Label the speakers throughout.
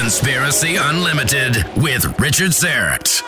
Speaker 1: Conspiracy Unlimited with Richard Syrett.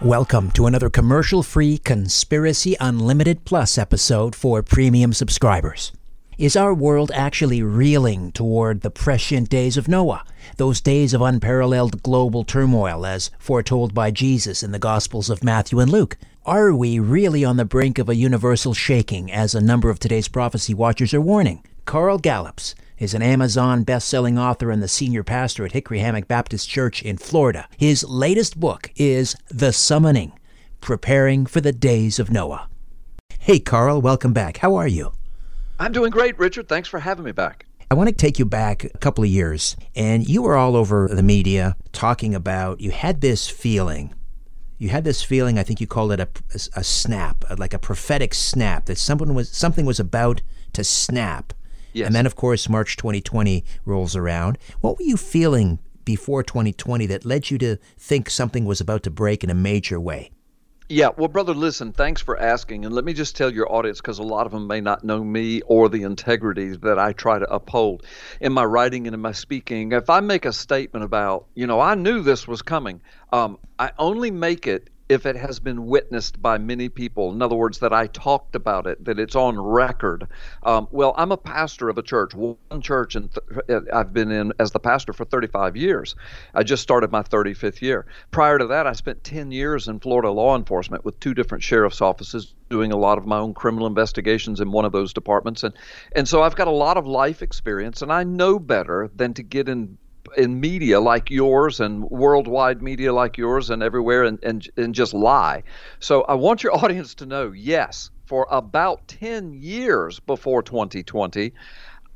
Speaker 2: Welcome to another commercial free Conspiracy Unlimited Plus episode for premium subscribers. Is our world actually reeling toward the prescient days of Noah, those days of unparalleled global turmoil as foretold by Jesus in the Gospels of Matthew and Luke? Are we really on the brink of a universal shaking, as a number of today's prophecy watchers are warning? Carl Gallups is an Amazon best-selling author and the senior pastor at Hickory Hammock Baptist Church in Florida. His latest book is The Summoning: Preparing for the Days of Noah. Hey Carl, welcome back. How are you?
Speaker 3: I'm doing great, Richard. Thanks for having me back.
Speaker 2: I want to take you back a couple of years, and you were all over the media talking about you had this feeling. You had this feeling. I think you called it a, a snap, like a prophetic snap that someone was something was about to snap.
Speaker 3: Yes.
Speaker 2: And then, of course, March 2020 rolls around. What were you feeling before 2020 that led you to think something was about to break in a major way?
Speaker 3: Yeah, well, brother, listen, thanks for asking. And let me just tell your audience, because a lot of them may not know me or the integrity that I try to uphold in my writing and in my speaking. If I make a statement about, you know, I knew this was coming, um, I only make it if it has been witnessed by many people. In other words, that I talked about it, that it's on record. Um, well, I'm a pastor of a church, one church, and th- I've been in as the pastor for 35 years. I just started my 35th year. Prior to that, I spent 10 years in Florida law enforcement with two different sheriff's offices. Doing a lot of my own criminal investigations in one of those departments, and and so I've got a lot of life experience, and I know better than to get in in media like yours and worldwide media like yours and everywhere and, and, and just lie. So I want your audience to know yes, for about 10 years before 2020,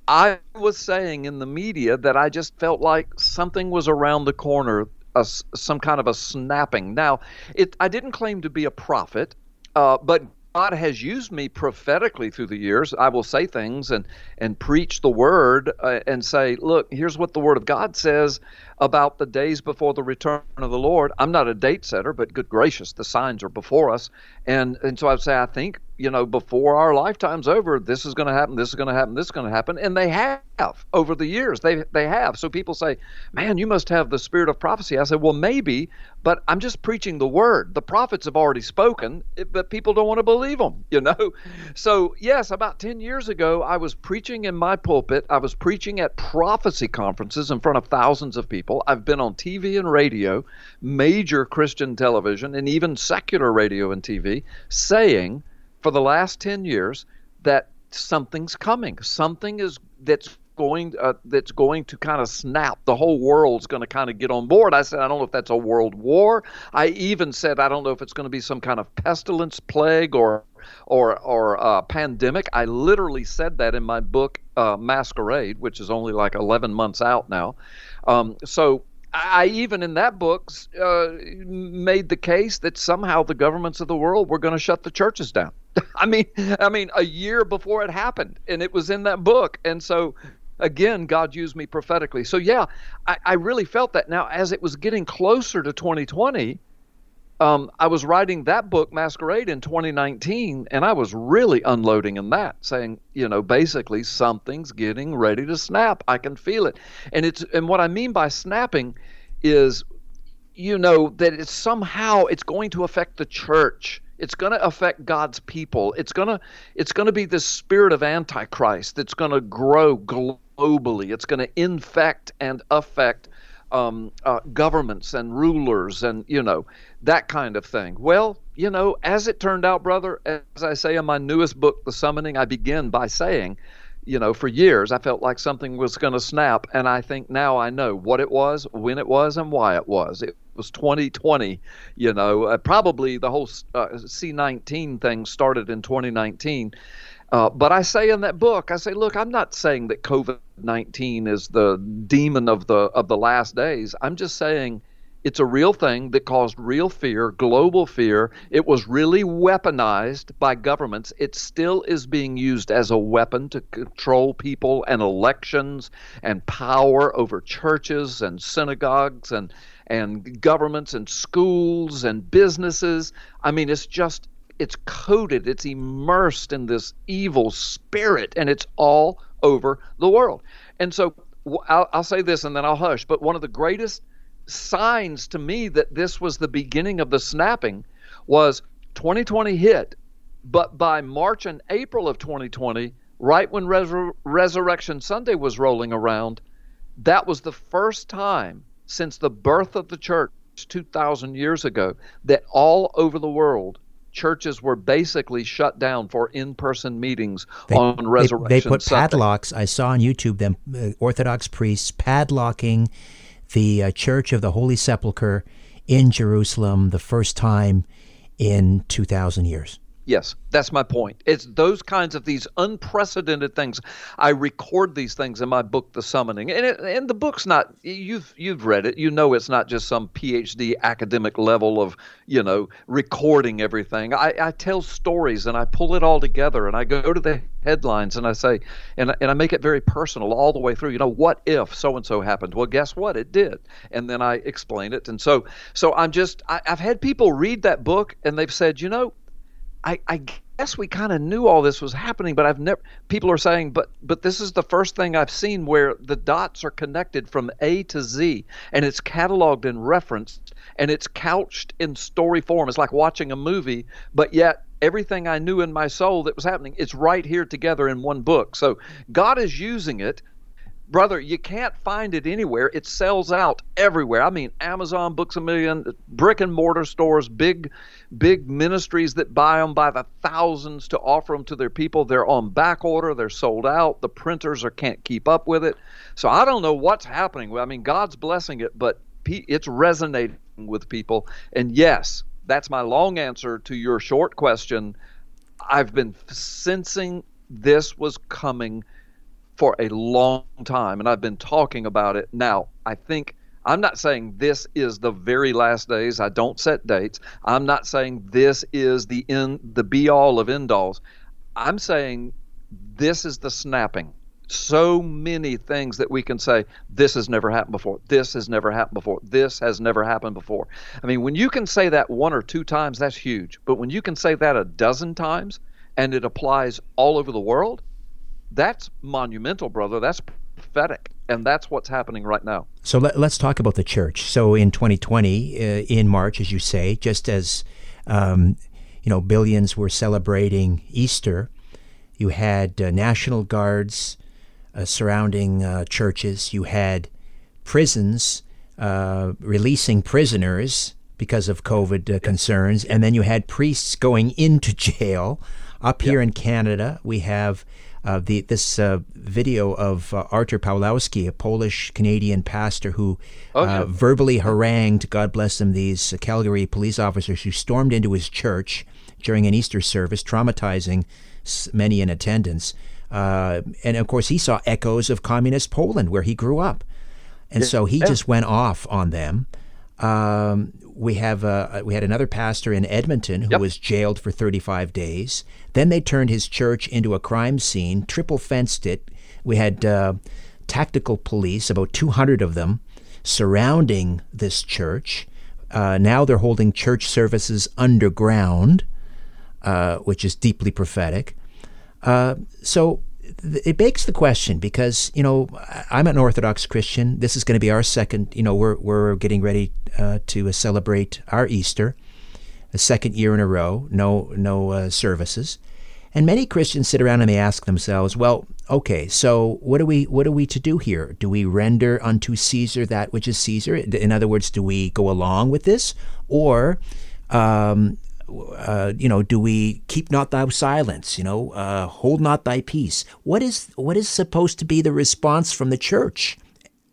Speaker 3: I was saying in the media that I just felt like something was around the corner, a, some kind of a snapping. Now, it, I didn't claim to be a prophet, uh, but God has used me prophetically through the years. I will say things and and preach the word uh, and say, look, here's what the word of God says about the days before the return of the Lord. I'm not a date setter, but good gracious, the signs are before us. And and so I would say, I think you know, before our lifetime's over, this is going to happen, this is going to happen, this is going to happen, and they have over the years. They they have. So people say, "Man, you must have the spirit of prophecy." I said, "Well, maybe, but I'm just preaching the word. The prophets have already spoken, but people don't want to believe them, you know." So yes, about ten years ago, I was preaching in my pulpit. I was preaching at prophecy conferences in front of thousands of people. I've been on TV and radio, major Christian television, and even secular radio and TV, saying for the last 10 years that something's coming. Something is that's going uh, that's going to kind of snap. The whole world's going to kind of get on board. I said I don't know if that's a world war. I even said I don't know if it's going to be some kind of pestilence, plague, or or or uh, pandemic. I literally said that in my book uh, Masquerade, which is only like 11 months out now. Um, so I even in that book uh, made the case that somehow the governments of the world were going to shut the churches down. I mean, I mean, a year before it happened, and it was in that book. And so, again, God used me prophetically. So yeah, I, I really felt that. Now, as it was getting closer to 2020, um, I was writing that book, Masquerade, in 2019, and I was really unloading in that, saying, you know, basically something's getting ready to snap. I can feel it, and it's and what I mean by snapping is, you know, that it's somehow it's going to affect the church. It's going to affect God's people. It's to it's going to be this spirit of antichrist that's going to grow globally. It's going to infect and affect um, uh, governments and rulers and you know that kind of thing. Well, you know, as it turned out, brother, as I say in my newest book, The Summoning, I begin by saying, you know, for years I felt like something was going to snap, and I think now I know what it was, when it was, and why it was. It was 2020. You know, uh, probably the whole uh, C19 thing started in 2019. Uh, but I say in that book, I say, look, I'm not saying that COVID 19 is the demon of the of the last days. I'm just saying it's a real thing that caused real fear, global fear. It was really weaponized by governments. It still is being used as a weapon to control people and elections and power over churches and synagogues and and governments and schools and businesses. I mean, it's just it's coated, it's immersed in this evil spirit, and it's all over the world. And so I'll, I'll say this and then I'll hush. But one of the greatest signs to me that this was the beginning of the snapping was 2020 hit, but by March and April of 2020, right when Resur- Resurrection Sunday was rolling around, that was the first time since the birth of the church 2,000 years ago that all over the world churches were basically shut down for in-person meetings they, on Resurrection
Speaker 2: They, they put
Speaker 3: Sunday.
Speaker 2: padlocks. I saw on YouTube them uh, Orthodox priests padlocking the uh, Church of the Holy Sepulchre in Jerusalem the first time in 2,000 years.
Speaker 3: Yes, that's my point. It's those kinds of these unprecedented things. I record these things in my book, The Summoning, and it, and the book's not. You've you've read it. You know it's not just some PhD academic level of you know recording everything. I, I tell stories and I pull it all together and I go to the headlines and I say and and I make it very personal all the way through. You know, what if so and so happened? Well, guess what? It did, and then I explain it. And so so I'm just I, I've had people read that book and they've said, you know I, I guess we kind of knew all this was happening, but I've never. People are saying, but but this is the first thing I've seen where the dots are connected from A to Z, and it's cataloged and referenced, and it's couched in story form. It's like watching a movie, but yet everything I knew in my soul that was happening, it's right here together in one book. So God is using it brother, you can't find it anywhere. It sells out everywhere. I mean, Amazon, Books a Million, brick and mortar stores, big, big ministries that buy them by the thousands to offer them to their people. They're on back order. They're sold out. The printers are can't keep up with it. So I don't know what's happening. I mean, God's blessing it, but it's resonating with people. And yes, that's my long answer to your short question. I've been sensing this was coming for a long time, and I've been talking about it now. I think I'm not saying this is the very last days. I don't set dates. I'm not saying this is the end, the be all of end alls. I'm saying this is the snapping. So many things that we can say, this has never happened before. This has never happened before. This has never happened before. I mean, when you can say that one or two times, that's huge. But when you can say that a dozen times and it applies all over the world, that's monumental, brother. That's prophetic. And that's what's happening right now.
Speaker 2: So let, us talk about the church. So in 2020, uh, in March, as you say, just as um, you know, billions were celebrating Easter, you had uh, national guards uh, surrounding uh, churches. You had prisons uh, releasing prisoners because of COVID uh, concerns, and then you had priests going into jail. Up here in Canada, we have uh, the this uh, video of uh, Artur Pawlowski, a Polish Canadian pastor who okay. Uh, verbally harangued, God bless him, these Calgary police officers who stormed into his church during an Easter service, traumatizing many in attendance. Uh, and of course, he saw echoes of communist Poland where he grew up. And yeah. so he yeah. just went off on them. Um, we have uh, we had another pastor in Edmonton who yep. was jailed for 35 days. Then they turned his church into a crime scene, triple fenced it. We had uh, tactical police, about 200 of them, surrounding this church. Uh, now they're holding church services underground, uh, which is deeply prophetic. Uh, so it begs the question because you know I'm an Orthodox Christian. This is going to be our second. You know we're we're getting ready uh, to celebrate our Easter, the second year in a row. No no uh, services, and many Christians sit around and they ask themselves, well, okay, so what are we what are we to do here? Do we render unto Caesar that which is Caesar? In other words, do we go along with this, or um, uh, you know, do we keep not thy silence? You know, uh, hold not thy peace. What is what is supposed to be the response from the church?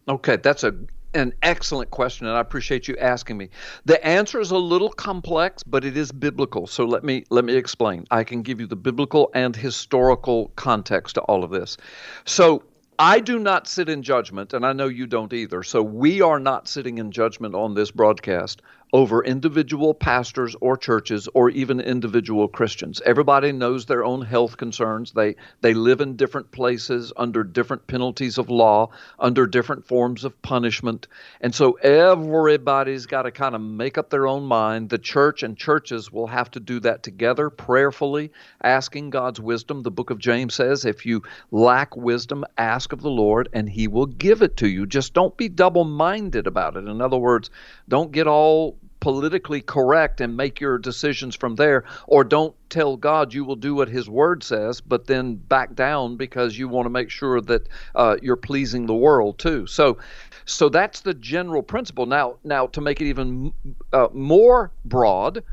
Speaker 3: Okay, that's a an excellent question, and I appreciate you asking me. The answer is a little complex, but it is biblical. So let me let me explain. I can give you the biblical and historical context to all of this. So I do not sit in judgment, and I know you don't either. So we are not sitting in judgment on this broadcast over individual pastors or churches or even individual Christians. Everybody knows their own health concerns. They they live in different places under different penalties of law, under different forms of punishment. And so everybody's got to kind of make up their own mind. The church and churches will have to do that together prayerfully, asking God's wisdom. The book of James says, if you lack wisdom, ask of the Lord and he will give it to you. Just don't be double-minded about it. In other words, don't get all politically correct and make your decisions from there, or don't tell God you will do what His Word says, but then back down because you want to make sure that uh, you're pleasing the world too. So, so that's the general principle. Now, now to make it even uh, more broad.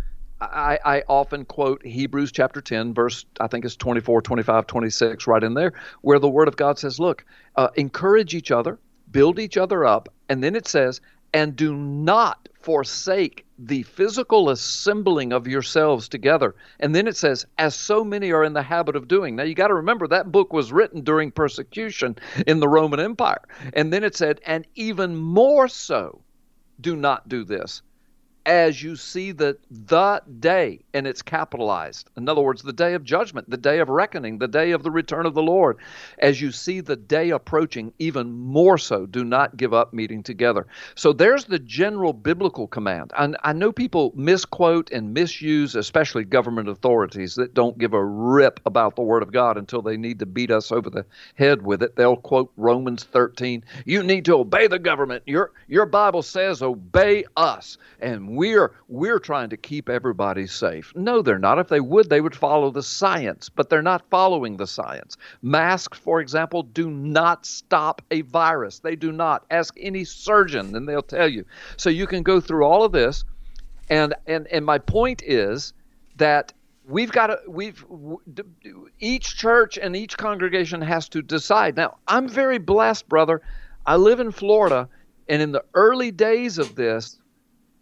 Speaker 3: I, I, often quote Hebrews chapter 10, verse, I think it's 24, 25, 26, right in there, where the Word of God says, Look, uh, encourage each other, build each other up. And then it says, and do not forsake the physical assembling of yourselves together. And then it says, as so many are in the habit of doing. Now you got to remember that book was written during persecution in the Roman Empire. And then it said, and even more so, do not do this as you see the the day and it's capitalized. In other words the day of judgment the day of reckoning the day of the return of the lord. As you see the day approaching even more so do not give up meeting together. So there's the general biblical command. And i know people misquote and misuse especially government authorities that don't give a rip about the word of god until they need to beat us over the head with it. They'll quote romans 13 you need to obey the government. Your your bible says obey us and we're we're trying to keep everybody safe. No, they're not. If they would, they would follow the science, but they're not following the science. Masks, for example, do not stop a virus. They do not. Ask any surgeon and they'll tell you. So you can go through all of this and and and my point is that we've got to we've each church and each congregation has to decide. Now, I'm very blessed, brother. I live in Florida and in the early days of this,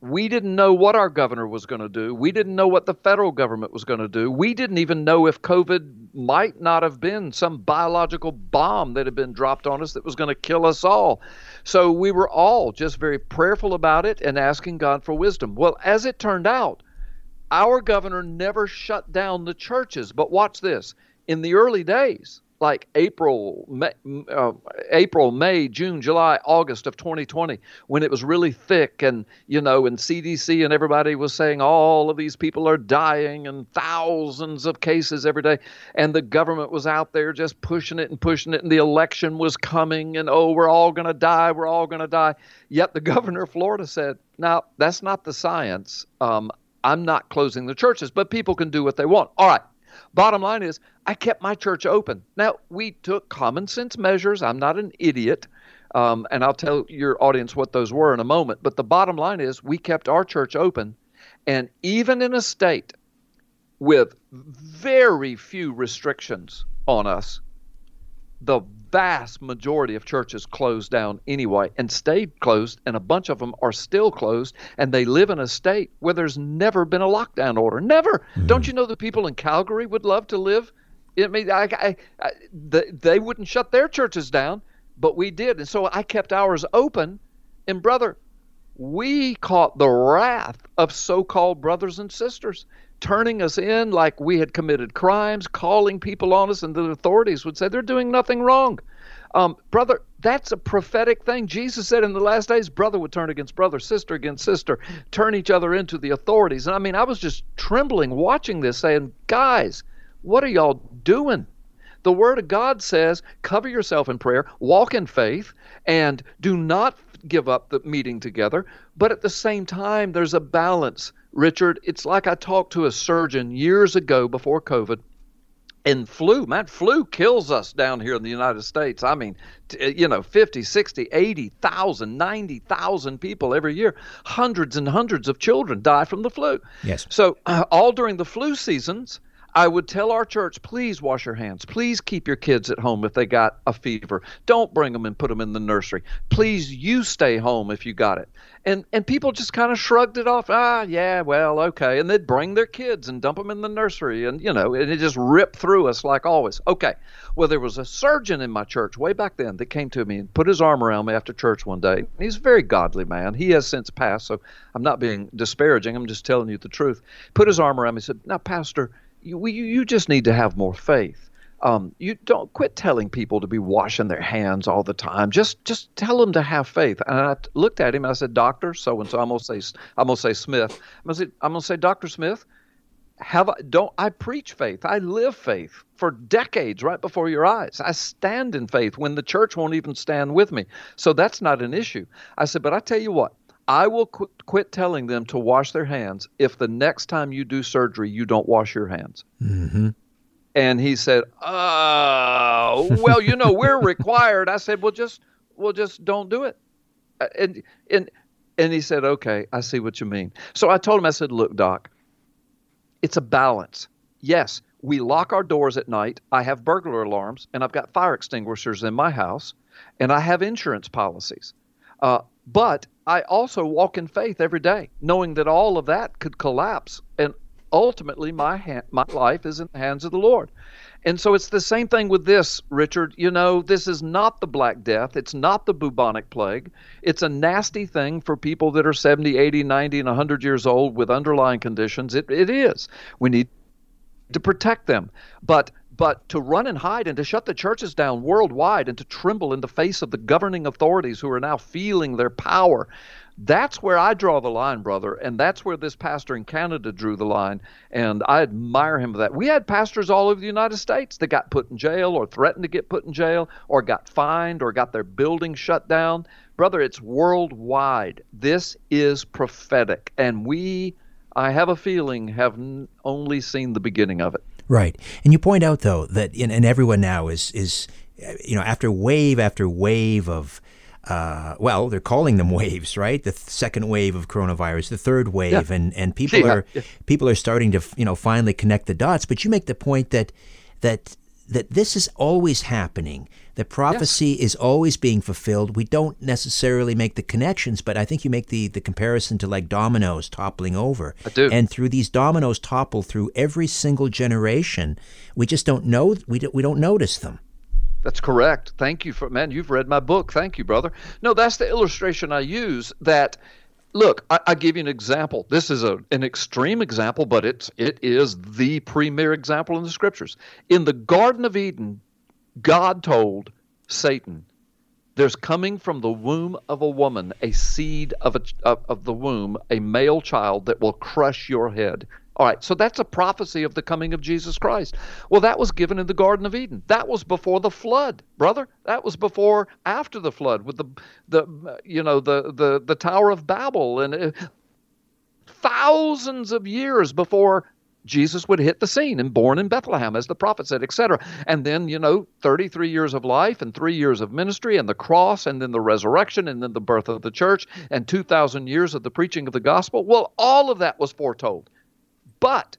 Speaker 3: we didn't know what our governor was going to do. We didn't know what the federal government was going to do. We didn't even know if COVID might not have been some biological bomb that had been dropped on us that was going to kill us all. So we were all just very prayerful about it and asking God for wisdom. Well, as it turned out, our governor never shut down the churches. But watch this in the early days, like April, May, uh, April, May, June, July, August of 2020, when it was really thick, and you know, and CDC and everybody was saying all of these people are dying and thousands of cases every day, and the government was out there just pushing it and pushing it, and the election was coming, and oh, we're all to die, we're all to die. Yet the governor of Florida said, "Now that's not the science. Um, I'm not closing the churches, but people can do what they want." All right. Bottom line is, I kept my church open. Now, we took common sense measures. I'm not an idiot. Um, and I'll tell your audience what those were in a moment. But the bottom line is, we kept our church open. And even in a state with very few restrictions on us, the vast majority of churches closed down anyway and stayed closed, and a bunch of them are still closed, and they live in a state where there's never been a lockdown order. Never. Mm-hmm. Don't you know the people in Calgary would love to live? I mean, I, I, I, the, they wouldn't shut their churches down, but we did, and so I kept ours open. And brother, we caught the wrath of so-called brothers and sisters turning us in like we had committed crimes, calling people on us, and the authorities would say they're doing nothing wrong. Um, brother, that's a prophetic thing. Jesus said in the last days, brother would turn against brother, sister against sister, turn each other into the authorities. And I mean, I was just trembling watching this, saying, guys, what are y'all doing? The Word of God says, cover yourself in prayer, walk in faith, and do not give up the meeting together. But at the same time, there's a balance Richard, it's like I talked to a surgeon years ago before COVID. And flu, man, flu kills us down here in the United States. I mean, you know, 50, 60, 80,000, 90,000 people every year. Hundreds and hundreds of children die from the flu.
Speaker 2: Yes.
Speaker 3: So, uh, all during the flu seasons, I would tell our church, please wash your hands. Please keep your kids at home if they got a fever. Don't bring them and put them in the nursery. Please, you stay home if you got it. And and people just kind of shrugged it off. Ah, yeah, well, okay. And they'd bring their kids and dump them in the nursery, and you know, and it just ripped through us like always. Okay. Well, there was a surgeon in my church way back then that came to me and put his arm around me after church one day. He's a very godly man. He has since passed, so I'm not being disparaging. I'm just telling you the truth. Put his arm around me and said, "Now, Pastor." You, you just need to have more faith. Um, you don't quit telling people to be washing their hands all the time. Just just tell them to have faith. And I looked at him and I said, Doctor, so and so. I'm gonna say I'm gonna say Smith. I'm gonna say, I'm gonna say Doctor Smith. Have I, don't I preach faith? I live faith for decades right before your eyes. I stand in faith when the church won't even stand with me. So that's not an issue. I said, but I tell you what, I will qu- quit telling them to wash their hands if the next time you do surgery, you don't wash your hands.
Speaker 2: Mm-hmm.
Speaker 3: And he said, "Oh, well, you know, we're required." I said, "Well, just, well, just don't do it." Uh, and and and he said, "Okay, I see what you mean." So I told him, I said, "Look, doc, it's a balance. Yes, we lock our doors at night. I have burglar alarms, and I've got fire extinguishers in my house, and I have insurance policies. Uh, but I also walk in faith every day, knowing that all of that could collapse, and ultimately my ha- my life is in the hands of the Lord. And so it's the same thing with this, Richard. You know, this is not the Black Death. It's not the bubonic plague. It's a nasty thing for people that are 70, 80, 90, and 100 years old with underlying conditions. It, it is. We need to protect them. But but to run and hide and to shut the churches down worldwide and to tremble in the face of the governing authorities who are now feeling their power, that's where I draw the line, brother. And that's where this pastor in Canada drew the line. And I admire him for that. We had pastors all over the United States that got put in jail or threatened to get put in jail or got fined or got their building shut down. Brother, it's worldwide. This is prophetic. And we, I have a feeling, have only seen the beginning of it.
Speaker 2: Right. And you point out though that and everyone now is is you know after wave after wave of uh, well, they're calling them waves, right? The th- second wave of coronavirus, the third wave, yeah. and, and people yeah. are yeah. people are starting to you know finally connect the dots. But you make the point that that that this is always happening. The prophecy is always being fulfilled. We don't necessarily make the connections, but I think you make the, the comparison to like dominoes toppling over.
Speaker 3: I do.
Speaker 2: And through these dominoes topple through every single generation, we just don't know we don't, we don't notice them.
Speaker 3: That's correct. Thank you for man. You've read my book. Thank you, brother. No, that's the illustration I use. That look, I, I give you an example. This is a, an extreme example, but it's it is the premier example in the scriptures. In the Garden of Eden, God told Satan, "There's coming from the womb of a woman a seed of a of, of the womb, a male child that will crush your head." All right, so that's a prophecy of the coming of Jesus Christ. Well, that was given in the Garden of Eden. That was before the flood, brother. That was before after the flood with the the you know the the the Tower of Babel and uh, thousands of years before Jesus would hit the scene and born in Bethlehem, as the prophet said, etc. And then, you know, 33 years of life and three years of ministry and the cross and then the resurrection and then the birth of the church and 2,000 years of the preaching of the gospel. Well, all of that was foretold. But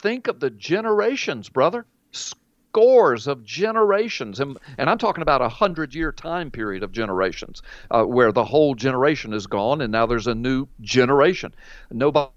Speaker 3: think of the generations, brother. Scores of generations, and, and I'm talking about a hundred year time period of generations, uh, where the whole generation is gone, and now there's a new generation. Nobody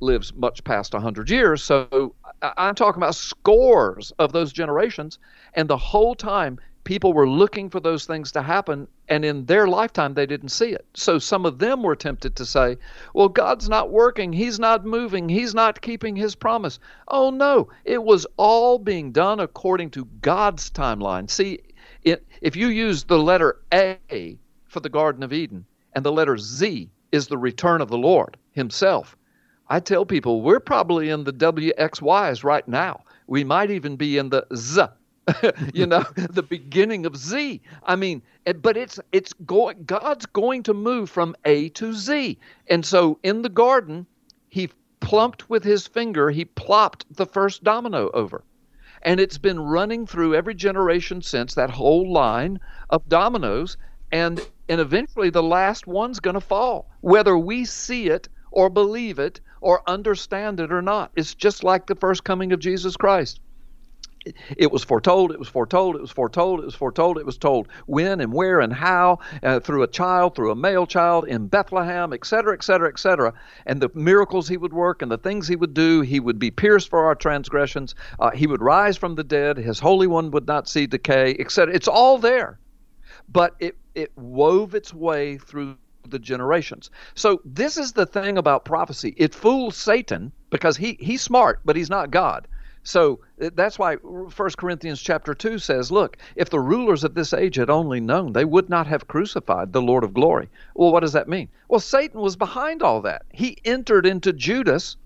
Speaker 3: lives much past a hundred years, so I'm talking about scores of those generations, and the whole time people were looking for those things to happen and in their lifetime they didn't see it. So some of them were tempted to say well god's not working. He's not moving. He's not keeping his promise. Oh no. It was all being done according to god's timeline. See it, if you use the letter a for the garden of eden and the letter z is the return of the lord himself i tell people we're probably in the wxys right now we might even be in the z you know, the beginning of Z. I mean, but it's it's going God's going to move from A to Z. And so in the garden, he plumped with his finger, he plopped the first domino over. And it's been running through every generation since that whole line of dominoes and and eventually the last one's going to fall whether we see it or believe it or understand it or not. It's just like the first coming of Jesus Christ it was foretold, it was foretold, it was foretold, it was foretold, it was told when and where and how, uh, through a child, through a male child in Bethlehem, etc., etc., etc. And the miracles he would work and the things he would do, he would be pierced for our transgressions, uh, he would rise from the dead, his Holy One would not see decay, etc. It's all there. But it, it wove its way through the generations. So this is the thing about prophecy. It fools Satan because he he's smart, but he's not God. So uh, that's why 1 Corinthians chapter 2 says, Look, if the rulers of this age had only known, they would not have crucified the Lord of glory. Well, what does that mean? Well, Satan was behind all that. He entered into Judas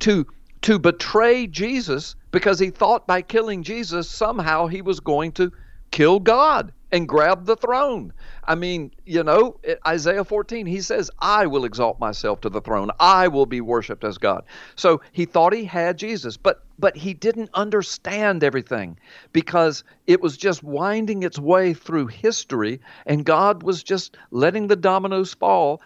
Speaker 3: to to betray Jesus because he thought by killing Jesus somehow he was going to kill God and grab the throne. I mean, you know, Isaiah 14, he says, I will exalt myself to the throne. I will be worshiped as God. So he thought he had Jesus, but but he didn't understand everything because it was just winding its way through history and God was just letting the dominoes fall.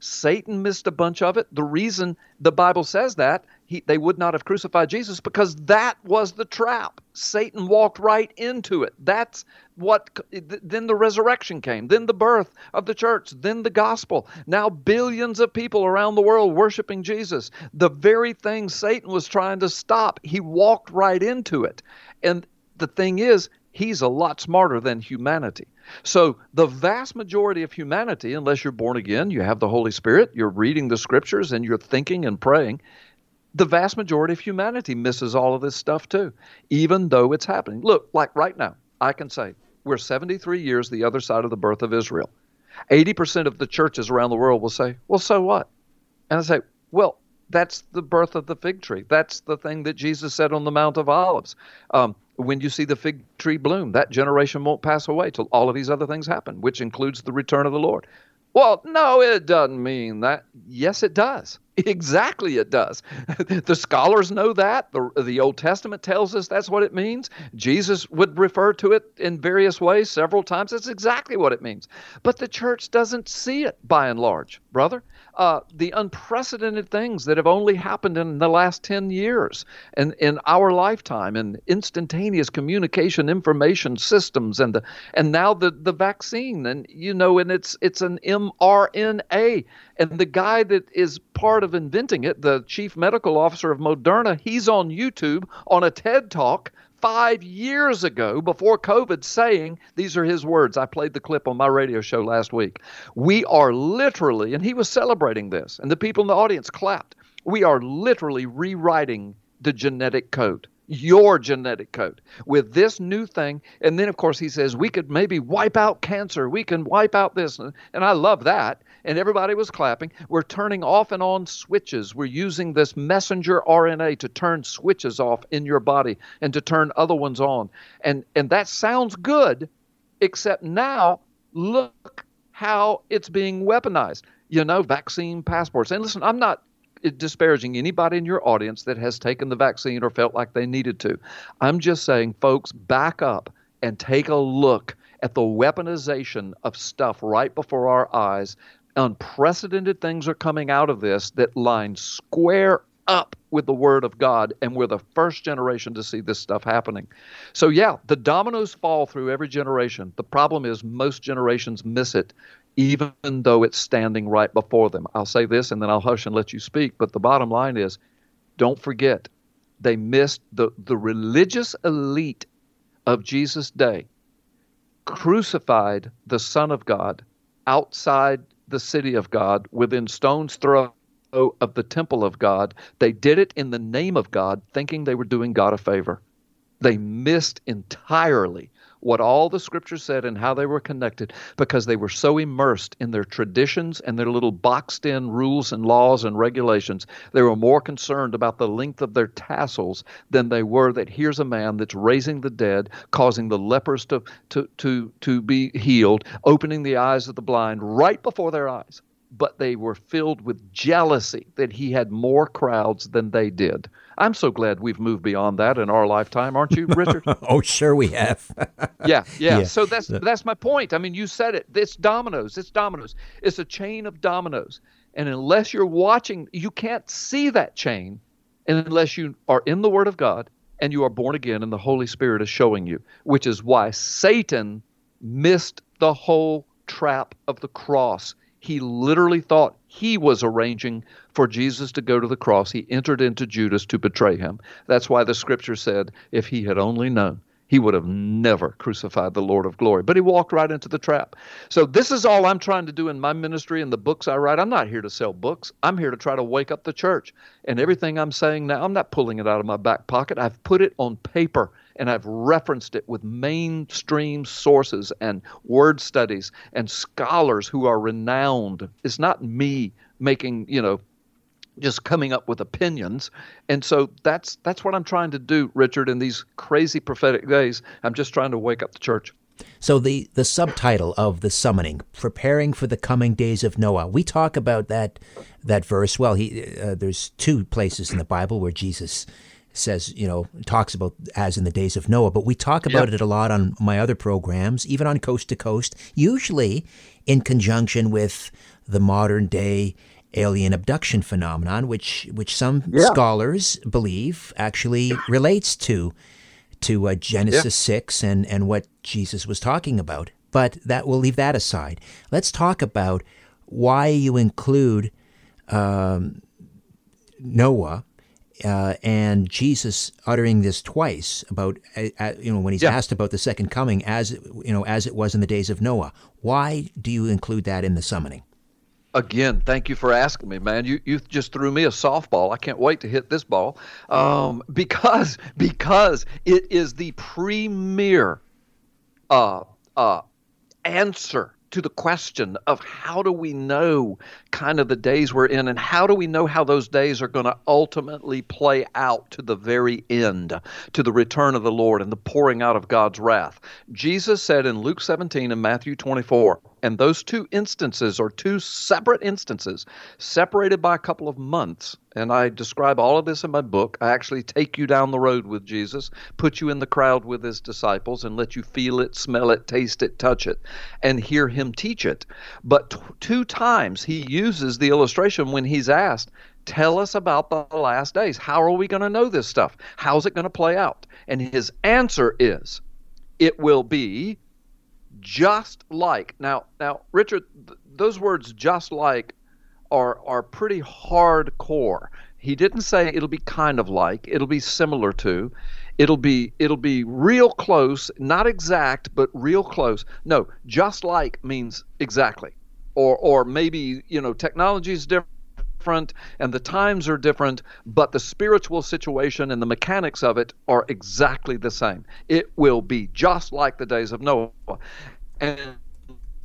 Speaker 3: Satan missed a bunch of it. The reason the Bible says that he, they would not have crucified Jesus because that was the trap. Satan walked right into it. That's what, then the resurrection came, then the birth of the church, then the gospel. Now billions of people around the world worshiping Jesus. The very thing Satan was trying to stop, he walked right into it. And the thing is, he's a lot smarter than humanity. So, the vast majority of humanity, unless you're born again, you have the Holy Spirit, you're reading the scriptures, and you're thinking and praying, the vast majority of humanity misses all of this stuff too, even though it's happening. Look, like right now, I can say we're 73 years the other side of the birth of Israel. 80% of the churches around the world will say, well, so what? And I say, well, that's the birth of the fig tree. That's the thing that Jesus said on the Mount of Olives. Um, when you see the fig tree bloom, that generation won't pass away till all of these other things happen, which includes the return of the Lord. Well, no, it doesn't mean that. Yes, it does. Exactly, it does. the scholars know that. The, the Old Testament tells us that's what it means. Jesus would refer to it in various ways several times. That's exactly what it means. But the church doesn't see it by and large, brother uh, the unprecedented things that have only happened in the last 10 years and in our lifetime and instantaneous communication information systems and the and now the the vaccine and you know and it's it's an mRNA. And the guy that is part of inventing it the chief medical officer of Moderna he's on YouTube on a TED talk five years ago before COVID saying, these are his words. I played the clip on my radio show last week. We are literally, and he was celebrating this, and the people in the audience clapped. We are literally rewriting the genetic code your genetic code with this new thing. And then, of course, he says we could maybe wipe out cancer. We can wipe out this. And I love that. And everybody was clapping. We're turning off and on switches. We're using this messenger RNA to turn switches off in your body and to turn other ones on. And, and that sounds good, except now look how it's being weaponized. You know, vaccine passports. And listen, I'm not disparaging anybody in your audience that has taken the vaccine or felt like they needed to. I'm just saying, folks, back up and take a look at the weaponization of stuff right before our eyes. Unprecedented things are coming out of this that line square up with the Word of God, and we're the first generation to see this stuff happening. So, yeah, the dominoes fall through every generation. The problem is most generations miss it even though it's standing right before them. I'll say this and then I'll hush and let you speak. But the bottom line is don't forget, they missed the, the religious elite of Jesus' day, crucified the Son of God outside the city of God within stone's throw of the temple of God. They did it in the name of God, thinking they were doing God a favor. They missed entirely what all the scriptures said and how they were connected because they were so immersed in their traditions and their little boxed in rules and laws and regulations. They were more concerned about the length of their tassels than they were that here's a man that's raising the dead, causing the lepers to, to, to, to be healed, opening the eyes of the blind right before their eyes. But they were filled with jealousy that he had more crowds than they did. I'm so glad we've moved beyond that in our lifetime, aren't you, Richard?
Speaker 2: oh, sure we have.
Speaker 3: yeah, yeah, yeah, So that's that's my point. I mean, you said it. It's dominoes. It's dominoes. It's a chain of dominoes. And unless you're watching, you can't see that chain unless you are in the Word of God and you are born again and the Holy Spirit is showing you, which is why Satan missed the whole trap of the cross. He literally thought he was arranging for Jesus to go to the cross. He entered into Judas to betray him. That's why the scripture said, if he had only known he would have never crucified the Lord of glory. But he walked right into the trap. So, this is all I'm trying to do in my ministry and the books I write. I'm not here to sell books. I'm here to try to wake up the church. And everything I'm saying now, I'm not pulling it out of my back pocket. I've put it on paper and I've referenced it with mainstream sources and word studies and scholars who are renowned. It's not me making, you know, just coming up with opinions. And so that's that's what I'm trying to do, Richard, in these crazy prophetic days. I'm just trying to wake up the church.
Speaker 2: So the the subtitle of the summoning, preparing for the coming days of Noah. We talk about that that verse. Well, he uh, there's two places in the Bible where Jesus says, you know, talks about as in the days of Noah, but we talk about yep. it a lot on my other programs, even on Coast to Coast, usually in conjunction with the modern day alien abduction phenomenon, which which some yeah. scholars believe actually relates to to uh, Genesis yeah. six and and what Jesus was talking about. But that we'll leave that aside. Let's talk about why you include um, Noah uh, and Jesus uttering this twice about uh, uh you know when he's yeah. asked about the second coming as you know as it was in the days of Noah. Why do you include that in the summoning?
Speaker 3: Again, thank you for asking me, man. You you just threw me a softball. I can't wait to hit this ball, um, because because it is the premier uh, uh, answer to the question of how do we know kind of the days we're in and how do we know how those days are going to ultimately play out to the very end, to the return of the Lord and the pouring out of God's wrath. Jesus said in Luke 17 and Matthew 24, and those two instances are two separate instances, separated by a couple of months. And I describe all of this in my book. I actually take you down the road with Jesus, put you in the crowd with his disciples, and let you feel it, smell it, taste it, touch it, and hear him teach it. But t- two times he uses the illustration when he's asked, Tell us about the last days. How are we going to know this stuff? How's it going to play out? And his answer is, It will be just like. Now, now, Richard, th- those words "just like" are are pretty hardcore. He didn't say it'll be kind of like. It'll be similar to. It'll be it'll be real close, not exact, but real close. No, just like means exactly, or or maybe you know technology is different different and the times are different, but the spiritual situation and the mechanics of it are exactly the same. It will be just like the days of Noah. And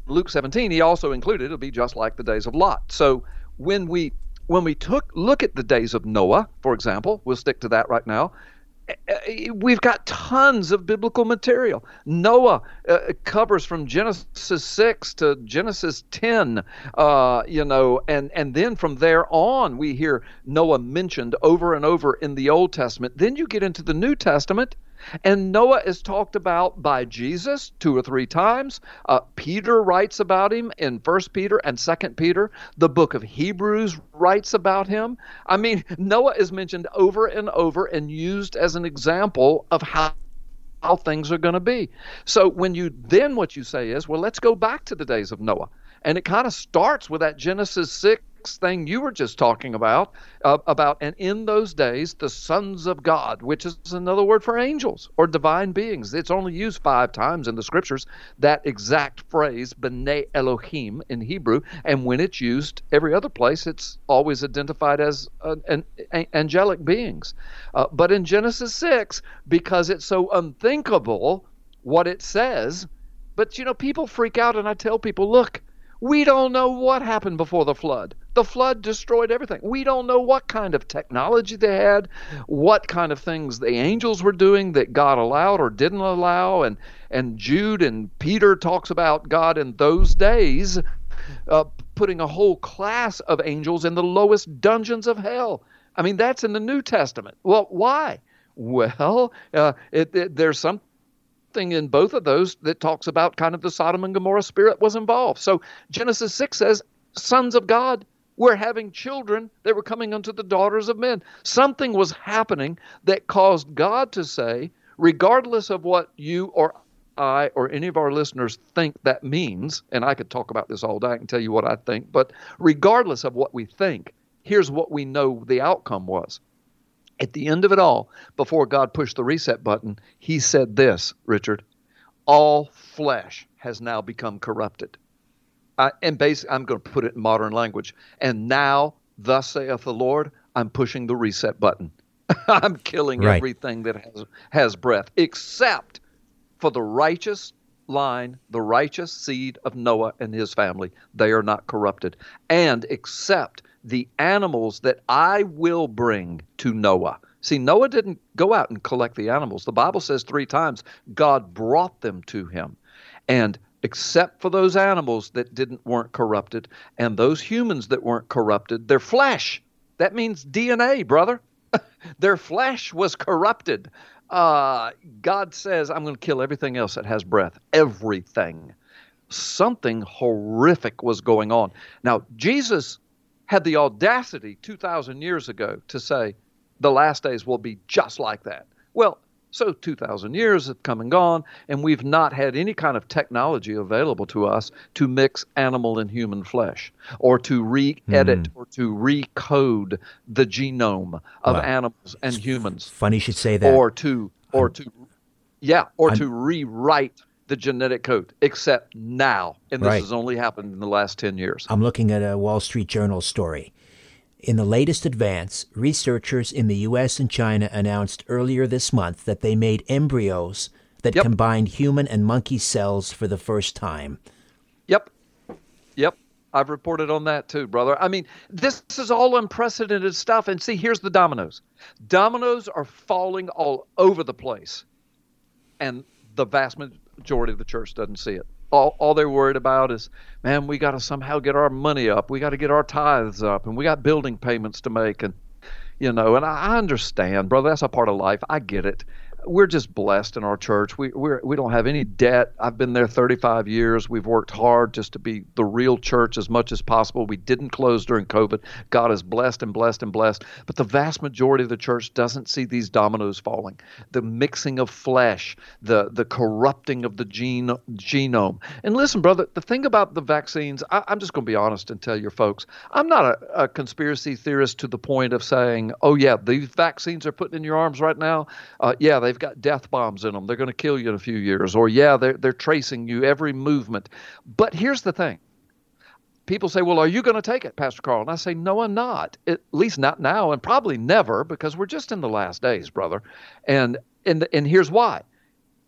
Speaker 3: Luke 17, he also included it'll be just like the days of Lot. So when we when we took look at the days of Noah, for example, we'll stick to that right now. Eh, eh, we've got tons of biblical material. Noah uh, covers from Genesis 6 to Genesis 10, uh, you know, and, and then from there on, we hear Noah mentioned over and over in the Old Testament. Then you get into the New Testament, and Noah is talked about by Jesus two or three times. Uh, Peter writes about him in First Peter and Second Peter. The book of Hebrews writes about him. I mean, Noah is mentioned over and over and used as an example of how how things are going to be. So when you then what you say is, well, let's go back to the days of Noah. And it kind of starts with that Genesis 6 thing you were just talking about uh, about and in those days the sons of god which is another word for angels or divine beings. It's only used five times in the scriptures that exact phrase b'nai elohim in hebrew. And when it's used every other place it's always identified as uh, an, an, angelic beings. Uh, but in genesis 6 because it's so unthinkable what it says but you know people freak out and i tell people look we don't know what happened before the flood. The flood destroyed everything. We don't know what kind of technology they had, what kind of things the angels were doing that God allowed or didn't allow. And, and Jude and Peter talks about God in those days uh, putting a whole class of angels in the lowest dungeons of hell. I mean, that's in the New Testament. Well, why? Well, uh, it, it, there's some something in both of those that talks about kind of the Sodom and Gomorrah spirit was involved. So Genesis 6 says, sons of God were having children that were coming unto the daughters of men. Something was happening that caused God to say, regardless of what you or I or any of our listeners think that means, and I could talk about this all day, can tell you what I think, but regardless of what we think, here's what we know the outcome was. At the end of it all, before God pushed the reset button, he said this, Richard, all flesh has now become corrupted. I, and basically, I'm going to put it in modern language. And now, thus saith the Lord, I'm pushing the reset button. I'm killing right. everything that has, has breath, except for the righteous line, the righteous seed of Noah and his family. They are not corrupted. And except the animals that I will bring to Noah. See, Noah didn't go out and collect the animals. The Bible says three times God brought them to him. And except for those animals that didn't weren't corrupted and those humans that weren't corrupted, their flesh. That means DNA, brother. their flesh was corrupted. Uh, God says, I'm going to kill everything else that has breath. Everything. Something horrific was going on. Now, Jesus had the audacity 2,000 years ago to say, the last days will be just like that. Well, so 2,000 years have come and gone, and we've not had any kind of technology available to us to mix animal and human flesh, or to re edit mm. or to recode the genome of wow. animals and humans.
Speaker 2: Funny you should say that.
Speaker 3: Or to, or I'm, to, yeah, or I'm, to rewrite the genetic code, except now. And this right. has only happened in the last 10 years.
Speaker 2: I'm looking at a Wall Street Journal story. In the latest advance, researchers in the US and China announced earlier this month that they made embryos that yep. combined human and monkey cells for the first time.
Speaker 3: Yep. Yep. I've reported on that too, brother. I mean, this is all unprecedented stuff. And see, here's the dominoes dominoes are falling all over the place. And the vast majority of the church doesn't see it all, all they're worried about is, man, we got to somehow get our money up. We got to get our tithes up, and we got building payments to make, and you know. And I, I understand, brother. That's a part of life. I get it we're just blessed in our church. We we're, we don't have any debt. I've been there 35 years. We've worked hard just to be the real church as much as possible. We didn't close during COVID. God is blessed and blessed and blessed. But the vast majority of the church doesn't see these dominoes falling. The mixing of flesh, the the corrupting of the gene genome. And listen, brother, the thing about the vaccines, I, am just going to be honest and tell your folks, I'm not a, a conspiracy theorist to the point of saying, oh yeah, these vaccines are putting in your arms right now. Uh, yeah, they they've got death bombs in them. They're going to kill you in a few years. Or, yeah, they're, they're tracing you every movement. But here's the thing people say, Well, are you going to take it, Pastor Carl? And I say, No, I'm not. At least not now, and probably never, because we're just in the last days, brother. And and and here's why.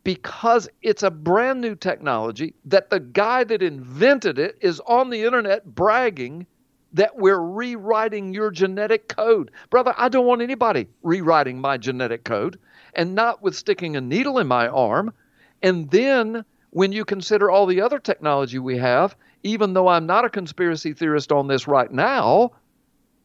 Speaker 3: Because it's a brand new technology that the guy that invented it is on the internet bragging that we're rewriting your genetic code. Brother, I don't want anybody rewriting my genetic code and not with sticking a needle in my arm. And then when you consider all the other technology we have, even though I'm not a conspiracy theorist on this right now,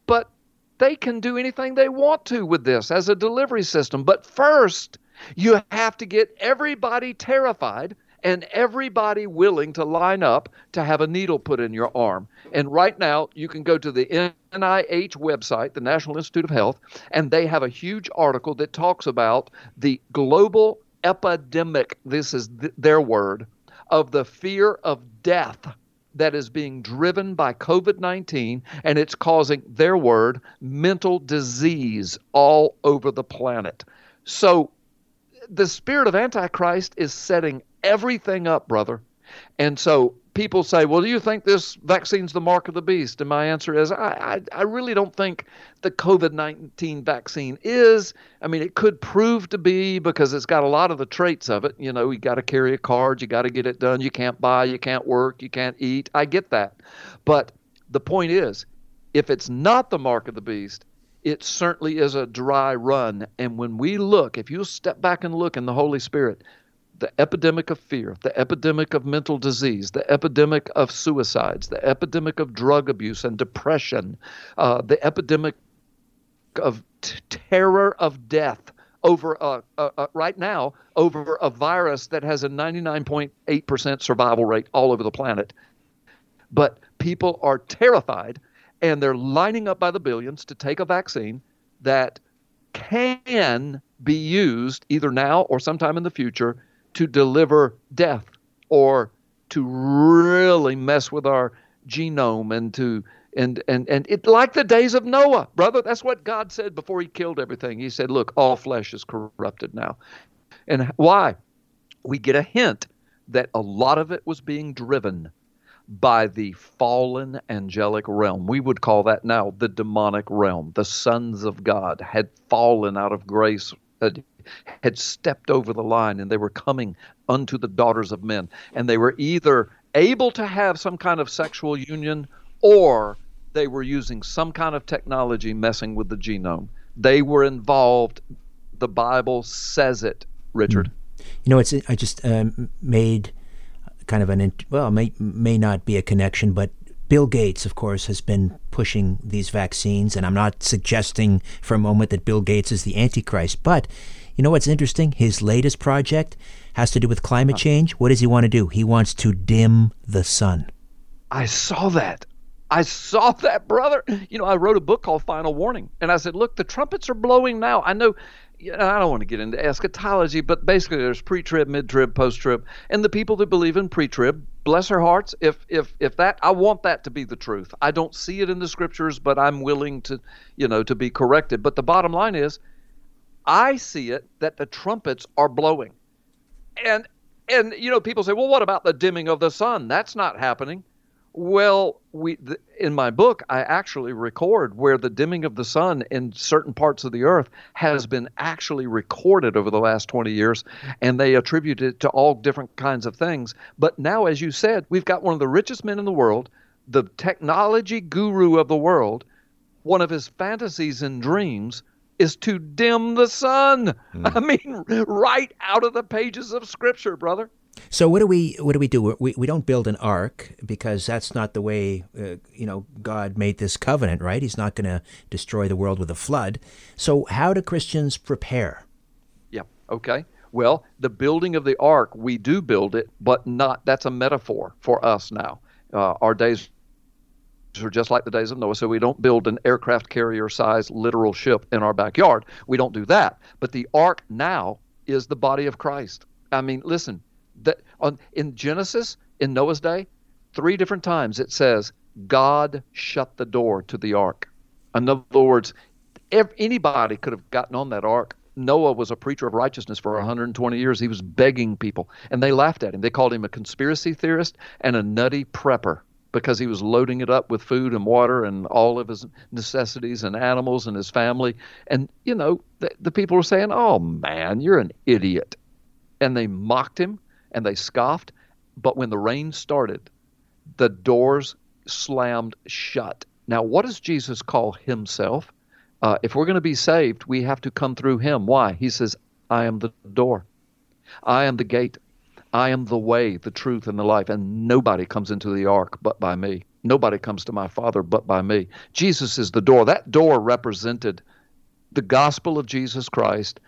Speaker 3: but they can do anything they want to with this as a delivery system. But first, you have to get everybody terrified and everybody willing to line up to have a needle put in your arm. And right now, you can go to the NIH website, the National Institute of Health, and they have a huge article that talks about the global epidemic, this is th- their word, of the fear of death that is being driven by COVID 19, and it's causing their word mental disease all over the planet. So, the spirit of Antichrist is setting everything up, brother. And so people say, well, do you think this vaccine's the mark of the beast? And my answer is, I, I, I really don't think the COVID 19 vaccine is. I mean, it could prove to be because it's got a lot of the traits of it. You know, you got to carry a card, you got to get it done, you can't buy, you can't work, you can't eat. I get that. But the point is, if it's not the mark of the beast, it certainly is a dry run. And when we look, if you step back and look in the Holy Spirit, the epidemic of fear, the epidemic of mental disease, the epidemic of suicides, the epidemic of drug abuse and depression, uh, the epidemic of t- terror of death over uh, uh, uh, right now over a virus that has a 99.8% survival rate all over the planet. But people are terrified and they're lining up by the billions to take a vaccine that can be used either now or sometime in the future to deliver death or to really mess with our genome and to and and and it like the days of Noah, brother. That's what God said before He killed everything. He said, "Look, all flesh is corrupted now." And why? We get a hint that a lot of it was being driven by the fallen angelic realm. We would call that now the demonic realm. The sons of God had fallen out of grace, uh, had, stepped over the line, and they were coming unto the daughters of men. And they were either able to have some kind of sexual union or they were using some kind of technology messing with the genome. They were involved. The Bible says it, Richard. Mm.
Speaker 2: You know, it's I just um, made kind of an well may may not be a connection, but Bill Gates, of course, has been pushing these vaccines, and I'm not suggesting for a moment that Bill Gates is the Antichrist, but you know what's interesting? His latest project has to do with climate change. What does he want to do? He wants to dim the sun.
Speaker 3: I saw that. I saw that, brother. You know, I wrote a book called Final Warning, and I said, look, the trumpets are blowing now. I know I don't want to get into eschatology, but basically there's pre-trib, mid-trib, post-trib, and the people that believe in pre-trib, bless their hearts. If if if that, I want that to be the truth. I don't see it in the scriptures, but I'm willing to, you know, to be corrected. But the bottom line is, I see it that the trumpets are blowing, and and you know, people say, well, what about the dimming of the sun? That's not happening. Well, we in my book I actually record where the dimming of the sun in certain parts of the earth has been actually recorded over the last 20 years and they attribute it to all different kinds of things. But now as you said, we've got one of the richest men in the world, the technology guru of the world, one of his fantasies and dreams is to dim the sun. Mm. I mean, right out of the pages of scripture, brother.
Speaker 2: So what do we what do we do? We we don't build an ark because that's not the way uh, you know God made this covenant, right? He's not going to destroy the world with a flood. So how do Christians prepare?
Speaker 3: Yeah. Okay. Well, the building of the ark, we do build it, but not. That's a metaphor for us now. Uh, our days are just like the days of Noah. So we don't build an aircraft carrier size literal ship in our backyard. We don't do that. But the ark now is the body of Christ. I mean, listen, that on in Genesis in Noah's day, three different times it says God shut the door to the ark. In other words, if anybody could have gotten on that ark. Noah was a preacher of righteousness for 120 years. He was begging people, and they laughed at him. They called him a conspiracy theorist and a nutty prepper because he was loading it up with food and water and all of his necessities and animals and his family. And, you know, the, the people were saying, Oh, man, you're an idiot. And they mocked him and they scoffed. But when the rain started, the doors slammed shut. Now, what does Jesus call himself? Uh, if we're going to be saved, we have to come through him. Why? He says, I am the door, I am the gate, I am the way, the truth, and the life, and nobody comes into the ark but by me. Nobody comes to my Father but by me. Jesus is the door. That door represented the gospel of Jesus Christ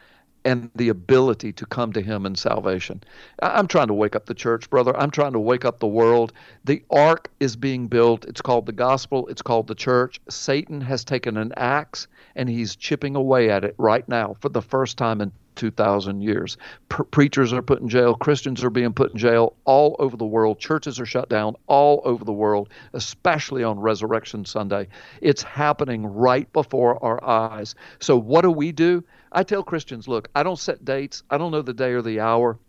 Speaker 3: and the ability to come to him in salvation. I'm trying to wake up the church, brother. I'm trying to wake up the world. The ark is being built. It's called the gospel, it's called the church. Satan has taken an axe and he's chipping away at it right now for the first time in 2,000 years. Pre- preachers are put in jail, Christians are being put in jail all over the world, churches are shut down all over the world, especially on Resurrection Sunday. It's happening right before our eyes. So, what do we do? I tell Christians, look, I don't set dates, I don't know the day or the hour.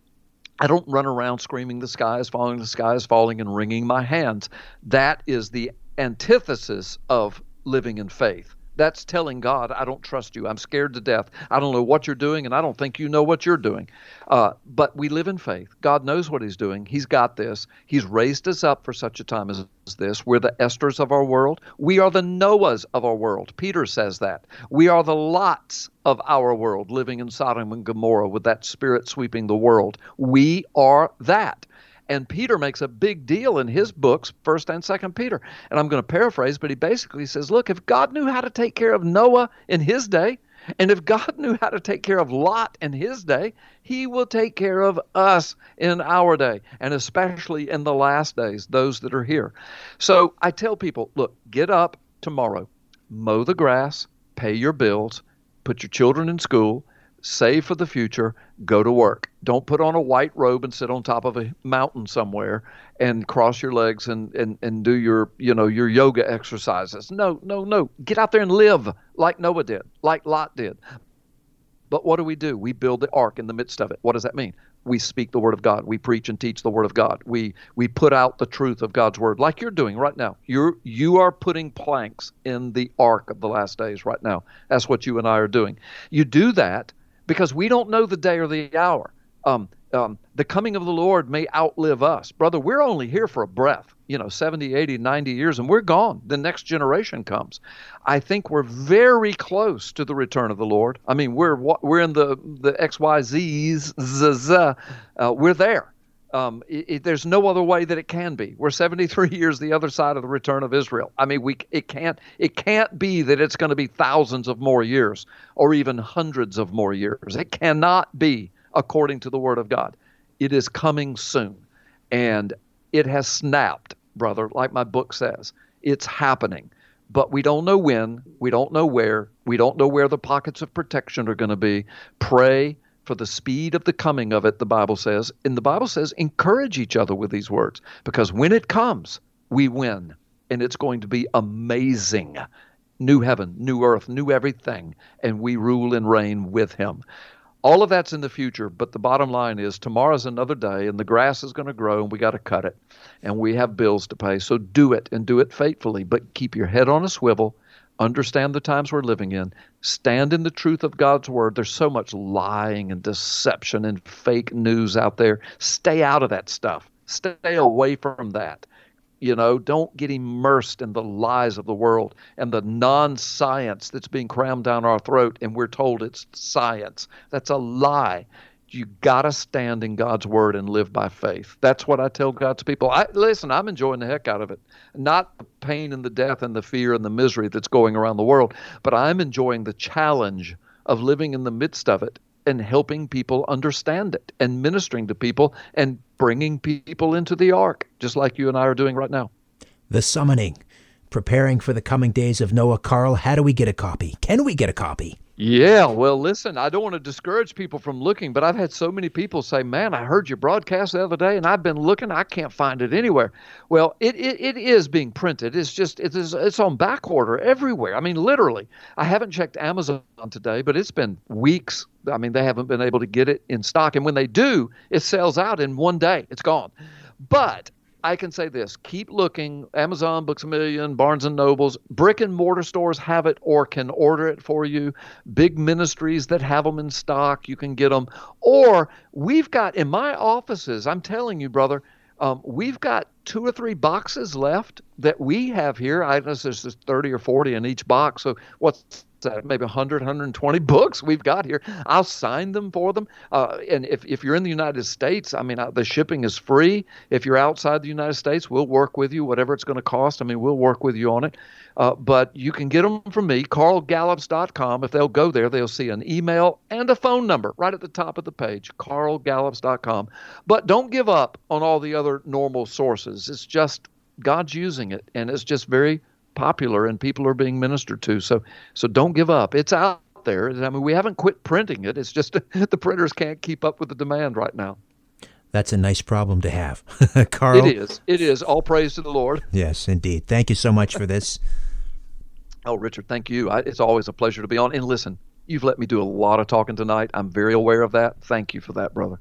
Speaker 3: I don't run around screaming, the sky is falling, the sky is falling, and wringing my hands. That is the antithesis of living in faith. That's telling God, I don't trust you. I'm scared to death. I don't know what you're doing, and I don't think you know what you're doing. Uh, but we live in faith. God knows what He's doing. He's got this. He's raised us up for such a time as this. We're the Esthers of our world. We are the Noahs of our world. Peter says that. We are the Lots of our world, living in Sodom and Gomorrah with that spirit sweeping the world. We are that. And Peter makes a big deal in his books, 1st and 2nd Peter. And I'm going to paraphrase, but he basically says, look, if God knew how to take care of Noah in his day, and if God knew how to take care of Lot in his day, he will take care of us in our day, and especially in the last days, those that are here. So I tell people, look, get up, tomorrow. Mow the grass, pay your bills, put your children in school, save for the future, go to work. Don't put on a white robe and sit on top of a mountain somewhere and cross your legs and, and, and do your you know your yoga exercises. No, no, no. Get out there and live like Noah did, like Lot did. But what do we do? We build the ark in the midst of it. What does that mean? We speak the word of God. We preach and teach the word of God. We we put out the truth of God's word, like you're doing right now. You're you are putting planks in the ark of the last days right now. That's what you and I are doing. You do that because we don't know the day or the hour. Um, um, the coming of the Lord may outlive us. Brother, we're only here for a breath, you know, 70, 80, 90 years, and we're gone. The next generation comes. I think we're very close to the return of the Lord. I mean, we're we're in the, the XYZs, z, z, uh, we're there. Um, it, it, there's no other way that it can be. We're 73 years the other side of the return of Israel. I mean, we it can't it can't be that it's going to be thousands of more years or even hundreds of more years. It cannot be according to the Word of God. It is coming soon, and it has snapped, brother. Like my book says, it's happening. But we don't know when. We don't know where. We don't know where the pockets of protection are going to be. Pray for the speed of the coming of it, the Bible says. And the Bible says, encourage each other with these words because when it comes, we win. And it's going to be amazing. New heaven, new earth, new everything. And we rule and reign with him. All of that's in the future, but the bottom line is tomorrow's another day and the grass is going to grow and we got to cut it and we have bills to pay. So do it and do it faithfully, but keep your head on a swivel understand the times we're living in, stand in the truth of God's word. There's so much lying and deception and fake news out there. Stay out of that stuff. Stay away from that. You know, don't get immersed in the lies of the world and the non science that's being crammed down our throat, and we're told it's science. That's a lie you got to stand in God's word and live by faith. That's what I tell God's people. I listen, I'm enjoying the heck out of it. Not the pain and the death and the fear and the misery that's going around the world, but I'm enjoying the challenge of living in the midst of it and helping people understand it and ministering to people and bringing people into the ark, just like you and I are doing right now.
Speaker 2: The summoning, preparing for the coming days of Noah. Carl, how do we get a copy? Can we get a copy?
Speaker 3: Yeah, well, listen, I don't want to discourage people from looking, but I've had so many people say, "Man, I heard your broadcast the other day, and I've been looking, I can't find it anywhere." Well, it it, it is being printed. It's just it is it's on back order everywhere. I mean, literally. I haven't checked Amazon today, but it's been weeks. I mean, they haven't been able to get it in stock, and when they do, it sells out in one day. It's gone. But I can say this: keep looking. Amazon, Books a Million, Barnes and Nobles, brick and mortar stores have it or can order it for you. Big ministries that have them in stock, you can get them. Or we've got in my offices. I'm telling you, brother. Um, we've got two or three boxes left that we have here. I know there's 30 or 40 in each box. So what's uh, maybe 100, 120 books we've got here. I'll sign them for them. Uh, and if, if you're in the United States, I mean, uh, the shipping is free. If you're outside the United States, we'll work with you, whatever it's going to cost. I mean, we'll work with you on it. Uh, but you can get them from me, carlgallups.com. If they'll go there, they'll see an email and a phone number right at the top of the page, carlgallups.com. But don't give up on all the other normal sources. It's just God's using it, and it's just very popular and people are being ministered to. So so don't give up. It's out there. I mean, we haven't quit printing it. It's just the printers can't keep up with the demand right now.
Speaker 2: That's a nice problem to have, Carl.
Speaker 3: It is. It is. All praise to the Lord.
Speaker 2: Yes, indeed. Thank you so much for this.
Speaker 3: oh, Richard, thank you. I, it's always a pleasure to be on. And listen, you've let me do a lot of talking tonight. I'm very aware of that. Thank you for that, brother.